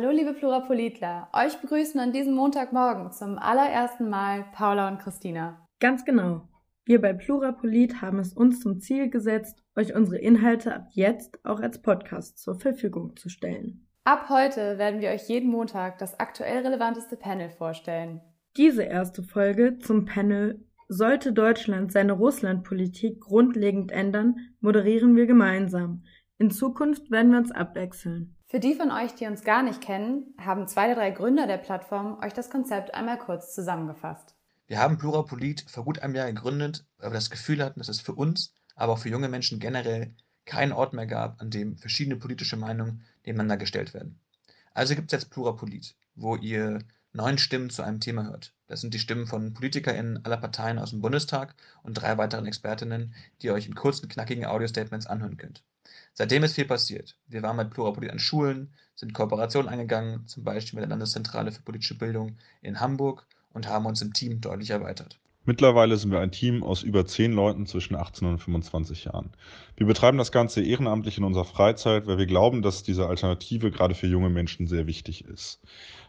Hallo liebe Plurapolitler, euch begrüßen an diesem Montagmorgen zum allerersten Mal Paula und Christina. Ganz genau. Wir bei Plurapolit haben es uns zum Ziel gesetzt, euch unsere Inhalte ab jetzt auch als Podcast zur Verfügung zu stellen. Ab heute werden wir euch jeden Montag das aktuell relevanteste Panel vorstellen. Diese erste Folge zum Panel Sollte Deutschland seine Russlandpolitik grundlegend ändern, moderieren wir gemeinsam. In Zukunft werden wir uns abwechseln. Für die von euch, die uns gar nicht kennen, haben zwei der drei Gründer der Plattform euch das Konzept einmal kurz zusammengefasst. Wir haben Plurapolit vor gut einem Jahr gegründet, weil wir das Gefühl hatten, dass es für uns, aber auch für junge Menschen generell keinen Ort mehr gab, an dem verschiedene politische Meinungen nebeneinander gestellt werden. Also gibt es jetzt Plurapolit, wo ihr neun Stimmen zu einem Thema hört. Das sind die Stimmen von PolitikerInnen aller Parteien aus dem Bundestag und drei weiteren Expertinnen, die ihr euch in kurzen, knackigen Audio-Statements anhören könnt. Seitdem ist viel passiert. Wir waren mit Plurapolit an Schulen, sind Kooperationen eingegangen, zum Beispiel mit der Landeszentrale für politische Bildung in Hamburg und haben uns im Team deutlich erweitert. Mittlerweile sind wir ein Team aus über zehn Leuten zwischen 18 und 25 Jahren. Wir betreiben das Ganze ehrenamtlich in unserer Freizeit, weil wir glauben, dass diese Alternative gerade für junge Menschen sehr wichtig ist.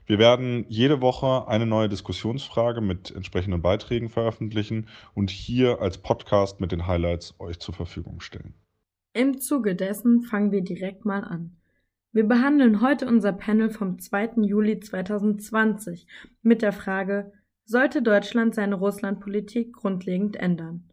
Wir werden jede Woche eine neue Diskussionsfrage mit entsprechenden Beiträgen veröffentlichen und hier als Podcast mit den Highlights euch zur Verfügung stellen. Im Zuge dessen fangen wir direkt mal an. Wir behandeln heute unser Panel vom 2. Juli 2020 mit der Frage, sollte Deutschland seine Russlandpolitik grundlegend ändern?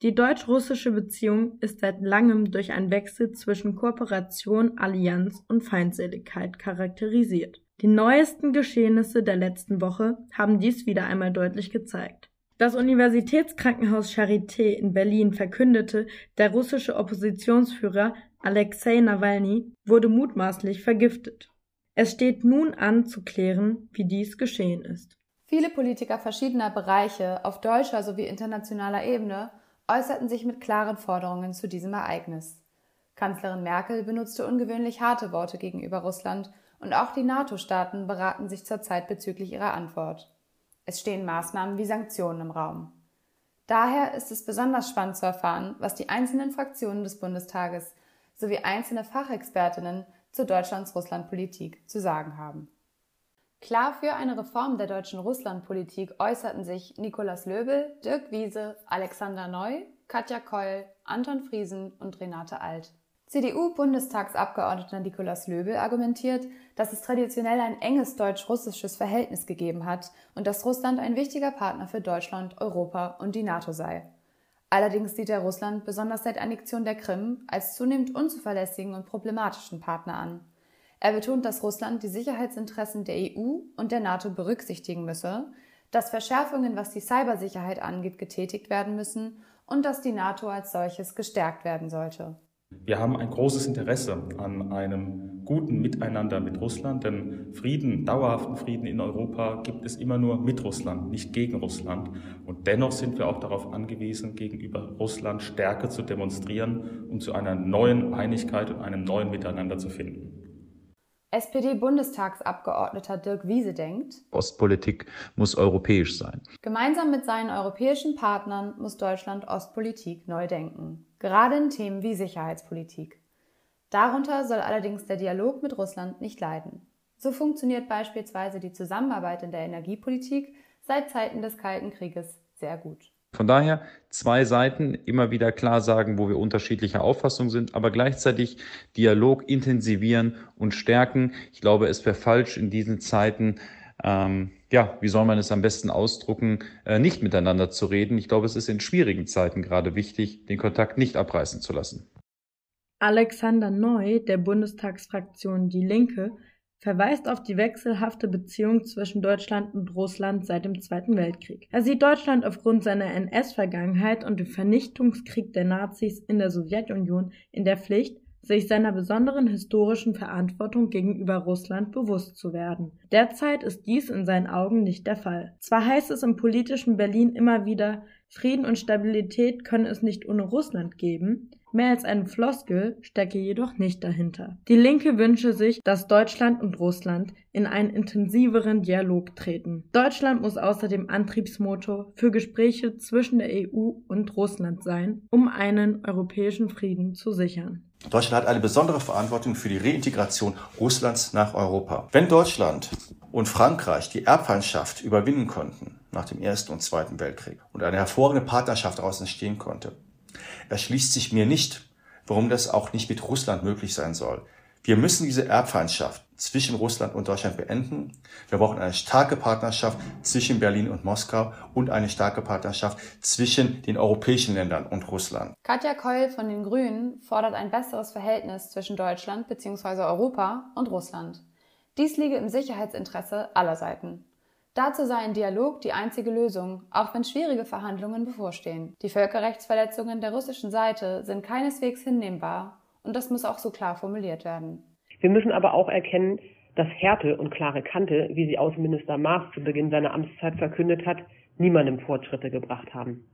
Die deutsch-russische Beziehung ist seit langem durch einen Wechsel zwischen Kooperation, Allianz und Feindseligkeit charakterisiert. Die neuesten Geschehnisse der letzten Woche haben dies wieder einmal deutlich gezeigt. Das Universitätskrankenhaus Charité in Berlin verkündete, der russische Oppositionsführer Alexei Nawalny wurde mutmaßlich vergiftet. Es steht nun an zu klären, wie dies geschehen ist. Viele Politiker verschiedener Bereiche auf deutscher sowie internationaler Ebene äußerten sich mit klaren Forderungen zu diesem Ereignis. Kanzlerin Merkel benutzte ungewöhnlich harte Worte gegenüber Russland und auch die NATO-Staaten beraten sich zurzeit bezüglich ihrer Antwort. Es stehen Maßnahmen wie Sanktionen im Raum. Daher ist es besonders spannend zu erfahren, was die einzelnen Fraktionen des Bundestages sowie einzelne Fachexpertinnen zu Deutschlands Russlandpolitik zu sagen haben. Klar für eine Reform der deutschen Russlandpolitik äußerten sich Nikolaus Löbel, Dirk Wiese, Alexander Neu, Katja Keul, Anton Friesen und Renate Alt. CDU-Bundestagsabgeordneter Nikolaus Löbel argumentiert, dass es traditionell ein enges deutsch-russisches Verhältnis gegeben hat und dass Russland ein wichtiger Partner für Deutschland, Europa und die NATO sei. Allerdings sieht er Russland besonders seit Annexion der Krim als zunehmend unzuverlässigen und problematischen Partner an. Er betont, dass Russland die Sicherheitsinteressen der EU und der NATO berücksichtigen müsse, dass Verschärfungen, was die Cybersicherheit angeht, getätigt werden müssen und dass die NATO als solches gestärkt werden sollte. Wir haben ein großes Interesse an einem guten Miteinander mit Russland, denn Frieden, dauerhaften Frieden in Europa gibt es immer nur mit Russland, nicht gegen Russland. Und dennoch sind wir auch darauf angewiesen, gegenüber Russland Stärke zu demonstrieren und zu einer neuen Einigkeit und einem neuen Miteinander zu finden. SPD-Bundestagsabgeordneter Dirk Wiese denkt, Ostpolitik muss europäisch sein. Gemeinsam mit seinen europäischen Partnern muss Deutschland Ostpolitik neu denken, gerade in Themen wie Sicherheitspolitik. Darunter soll allerdings der Dialog mit Russland nicht leiden. So funktioniert beispielsweise die Zusammenarbeit in der Energiepolitik seit Zeiten des Kalten Krieges sehr gut. Von daher zwei Seiten immer wieder klar sagen, wo wir unterschiedlicher Auffassung sind, aber gleichzeitig Dialog intensivieren und stärken. Ich glaube, es wäre falsch in diesen Zeiten, ähm, ja, wie soll man es am besten ausdrucken, äh, nicht miteinander zu reden. Ich glaube, es ist in schwierigen Zeiten gerade wichtig, den Kontakt nicht abreißen zu lassen. Alexander Neu der Bundestagsfraktion Die Linke verweist auf die wechselhafte Beziehung zwischen Deutschland und Russland seit dem Zweiten Weltkrieg. Er sieht Deutschland aufgrund seiner NS-Vergangenheit und dem Vernichtungskrieg der Nazis in der Sowjetunion in der Pflicht, sich seiner besonderen historischen Verantwortung gegenüber Russland bewusst zu werden. Derzeit ist dies in seinen Augen nicht der Fall. Zwar heißt es im politischen Berlin immer wieder, Frieden und Stabilität können es nicht ohne Russland geben, Mehr als eine Floskel stecke jedoch nicht dahinter. Die Linke wünsche sich, dass Deutschland und Russland in einen intensiveren Dialog treten. Deutschland muss außerdem Antriebsmotor für Gespräche zwischen der EU und Russland sein, um einen europäischen Frieden zu sichern. Deutschland hat eine besondere Verantwortung für die Reintegration Russlands nach Europa. Wenn Deutschland und Frankreich die Erbfeindschaft überwinden konnten nach dem Ersten und Zweiten Weltkrieg und eine hervorragende Partnerschaft daraus entstehen konnte, erschließt sich mir nicht, warum das auch nicht mit Russland möglich sein soll. Wir müssen diese Erbfeindschaft zwischen Russland und Deutschland beenden. Wir brauchen eine starke Partnerschaft zwischen Berlin und Moskau und eine starke Partnerschaft zwischen den europäischen Ländern und Russland. Katja Keul von den Grünen fordert ein besseres Verhältnis zwischen Deutschland bzw. Europa und Russland. Dies liege im Sicherheitsinteresse aller Seiten. Dazu sei ein Dialog die einzige Lösung, auch wenn schwierige Verhandlungen bevorstehen. Die Völkerrechtsverletzungen der russischen Seite sind keineswegs hinnehmbar und das muss auch so klar formuliert werden. Wir müssen aber auch erkennen, dass Härte und klare Kante, wie sie Außenminister Maas zu Beginn seiner Amtszeit verkündet hat, niemandem Fortschritte gebracht haben.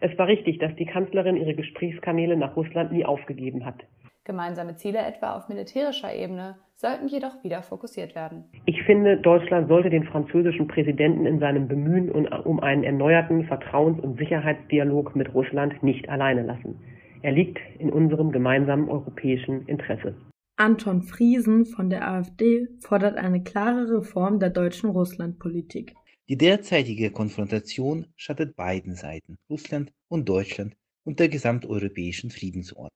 Es war richtig, dass die Kanzlerin ihre Gesprächskanäle nach Russland nie aufgegeben hat. Gemeinsame Ziele etwa auf militärischer Ebene sollten jedoch wieder fokussiert werden. Ich finde, Deutschland sollte den französischen Präsidenten in seinem Bemühen um einen erneuerten Vertrauens- und Sicherheitsdialog mit Russland nicht alleine lassen. Er liegt in unserem gemeinsamen europäischen Interesse. Anton Friesen von der AfD fordert eine klare Reform der deutschen Russlandpolitik. Die derzeitige Konfrontation schadet beiden Seiten, Russland und Deutschland und der gesamteuropäischen Friedensordnung.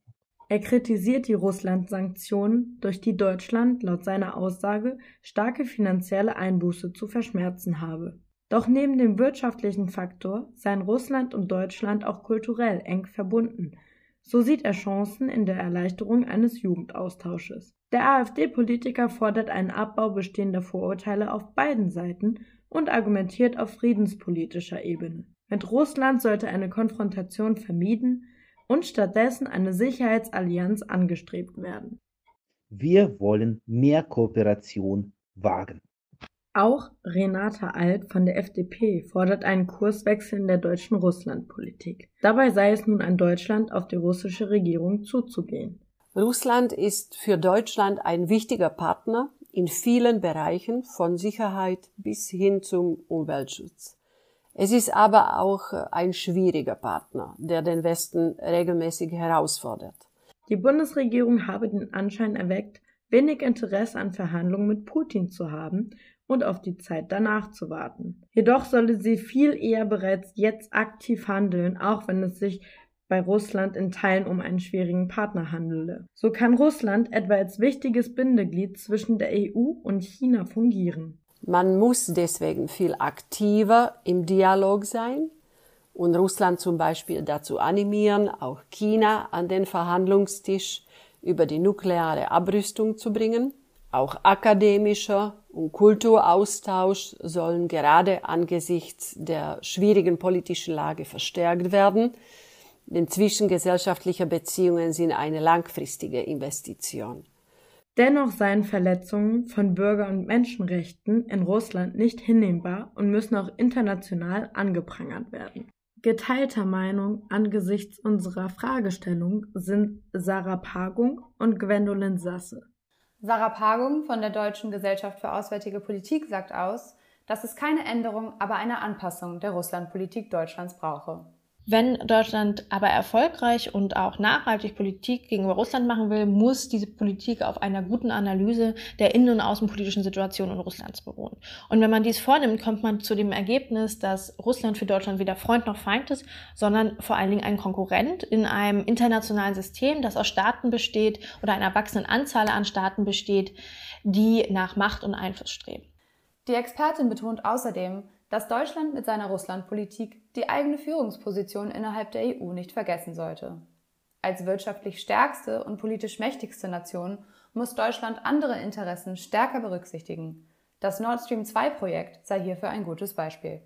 Er kritisiert die Russland-Sanktionen, durch die Deutschland laut seiner Aussage starke finanzielle Einbuße zu verschmerzen habe. Doch neben dem wirtschaftlichen Faktor seien Russland und Deutschland auch kulturell eng verbunden so sieht er Chancen in der Erleichterung eines Jugendaustausches. Der AfD-Politiker fordert einen Abbau bestehender Vorurteile auf beiden Seiten und argumentiert auf friedenspolitischer Ebene. Mit Russland sollte eine Konfrontation vermieden und stattdessen eine Sicherheitsallianz angestrebt werden. Wir wollen mehr Kooperation wagen. Auch Renata Alt von der FDP fordert einen Kurswechsel in der deutschen Russlandpolitik. Dabei sei es nun an Deutschland, auf die russische Regierung zuzugehen. Russland ist für Deutschland ein wichtiger Partner in vielen Bereichen von Sicherheit bis hin zum Umweltschutz. Es ist aber auch ein schwieriger Partner, der den Westen regelmäßig herausfordert. Die Bundesregierung habe den Anschein erweckt, wenig Interesse an Verhandlungen mit Putin zu haben und auf die Zeit danach zu warten. Jedoch solle sie viel eher bereits jetzt aktiv handeln, auch wenn es sich bei Russland in Teilen um einen schwierigen Partner handele. So kann Russland etwa als wichtiges Bindeglied zwischen der EU und China fungieren. Man muss deswegen viel aktiver im Dialog sein und Russland zum Beispiel dazu animieren, auch China an den Verhandlungstisch über die nukleare Abrüstung zu bringen. Auch akademischer und Kulturaustausch sollen gerade angesichts der schwierigen politischen Lage verstärkt werden. Denn zwischengesellschaftliche Beziehungen sind eine langfristige Investition. Dennoch seien Verletzungen von Bürger- und Menschenrechten in Russland nicht hinnehmbar und müssen auch international angeprangert werden. Geteilter Meinung angesichts unserer Fragestellung sind Sarah Pagung und Gwendolyn Sasse. Sarah Pagung von der Deutschen Gesellschaft für Auswärtige Politik sagt aus, dass es keine Änderung, aber eine Anpassung der Russlandpolitik Deutschlands brauche. Wenn Deutschland aber erfolgreich und auch nachhaltig Politik gegenüber Russland machen will, muss diese Politik auf einer guten Analyse der innen- und außenpolitischen Situation in Russlands beruhen. Und wenn man dies vornimmt, kommt man zu dem Ergebnis, dass Russland für Deutschland weder Freund noch Feind ist, sondern vor allen Dingen ein Konkurrent in einem internationalen System, das aus Staaten besteht oder einer wachsenden Anzahl an Staaten besteht, die nach Macht und Einfluss streben. Die Expertin betont außerdem, dass Deutschland mit seiner Russlandpolitik die eigene Führungsposition innerhalb der EU nicht vergessen sollte. Als wirtschaftlich stärkste und politisch mächtigste Nation muss Deutschland andere Interessen stärker berücksichtigen. Das Nord Stream 2 Projekt sei hierfür ein gutes Beispiel.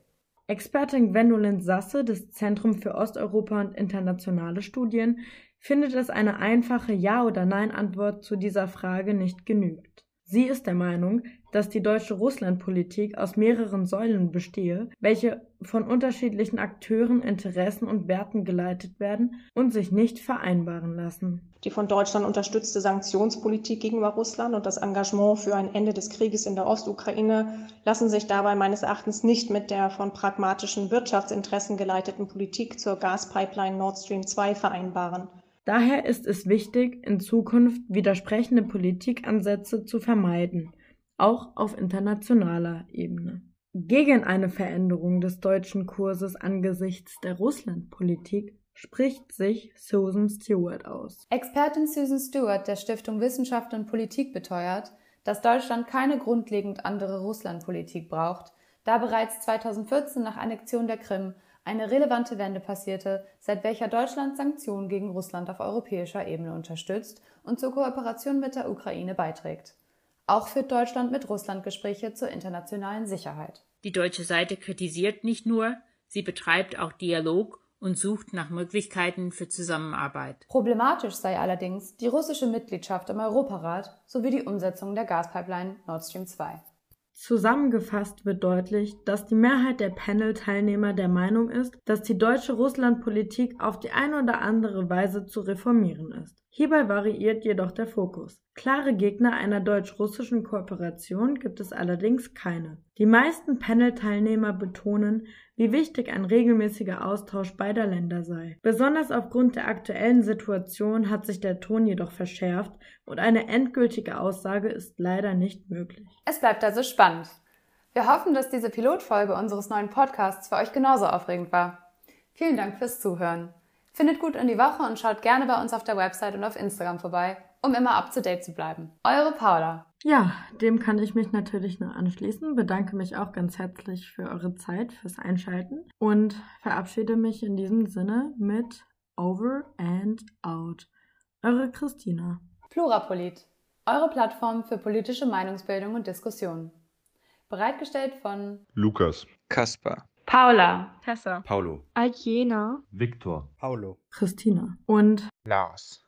Expertin Gwendolyn Sasse des Zentrum für Osteuropa und internationale Studien findet, dass eine einfache Ja- oder Nein-Antwort zu dieser Frage nicht genügt. Sie ist der Meinung, dass die deutsche Russlandpolitik aus mehreren Säulen bestehe, welche von unterschiedlichen Akteuren, Interessen und Werten geleitet werden und sich nicht vereinbaren lassen. Die von Deutschland unterstützte Sanktionspolitik gegenüber Russland und das Engagement für ein Ende des Krieges in der Ostukraine lassen sich dabei meines Erachtens nicht mit der von pragmatischen Wirtschaftsinteressen geleiteten Politik zur Gaspipeline Nord Stream 2 vereinbaren. Daher ist es wichtig, in Zukunft widersprechende Politikansätze zu vermeiden, auch auf internationaler Ebene. Gegen eine Veränderung des deutschen Kurses angesichts der Russlandpolitik spricht sich Susan Stewart aus. Expertin Susan Stewart der Stiftung Wissenschaft und Politik beteuert, dass Deutschland keine grundlegend andere Russlandpolitik braucht, da bereits 2014 nach Annexion der Krim eine relevante Wende passierte, seit welcher Deutschland Sanktionen gegen Russland auf europäischer Ebene unterstützt und zur Kooperation mit der Ukraine beiträgt. Auch führt Deutschland mit Russland Gespräche zur internationalen Sicherheit. Die deutsche Seite kritisiert nicht nur, sie betreibt auch Dialog und sucht nach Möglichkeiten für Zusammenarbeit. Problematisch sei allerdings die russische Mitgliedschaft im Europarat sowie die Umsetzung der Gaspipeline Nord Stream 2. Zusammengefasst wird deutlich, dass die Mehrheit der Panel-Teilnehmer der Meinung ist, dass die deutsche Russlandpolitik auf die eine oder andere Weise zu reformieren ist. Hierbei variiert jedoch der Fokus. Klare Gegner einer deutsch-russischen Kooperation gibt es allerdings keine. Die meisten Panel-Teilnehmer betonen, wie wichtig ein regelmäßiger Austausch beider Länder sei. Besonders aufgrund der aktuellen Situation hat sich der Ton jedoch verschärft und eine endgültige Aussage ist leider nicht möglich. Es bleibt also spannend. Wir hoffen, dass diese Pilotfolge unseres neuen Podcasts für euch genauso aufregend war. Vielen Dank fürs Zuhören. Findet gut in die Woche und schaut gerne bei uns auf der Website und auf Instagram vorbei, um immer up to date zu bleiben. Eure Paula. Ja, dem kann ich mich natürlich nur anschließen. Bedanke mich auch ganz herzlich für eure Zeit, fürs Einschalten und verabschiede mich in diesem Sinne mit Over and Out. Eure Christina. Plurapolit. Eure Plattform für politische Meinungsbildung und Diskussion. Bereitgestellt von Lukas. Kaspar. Paula. Tessa. Paulo. Aljena. Viktor. Paulo. Christina. Und Lars.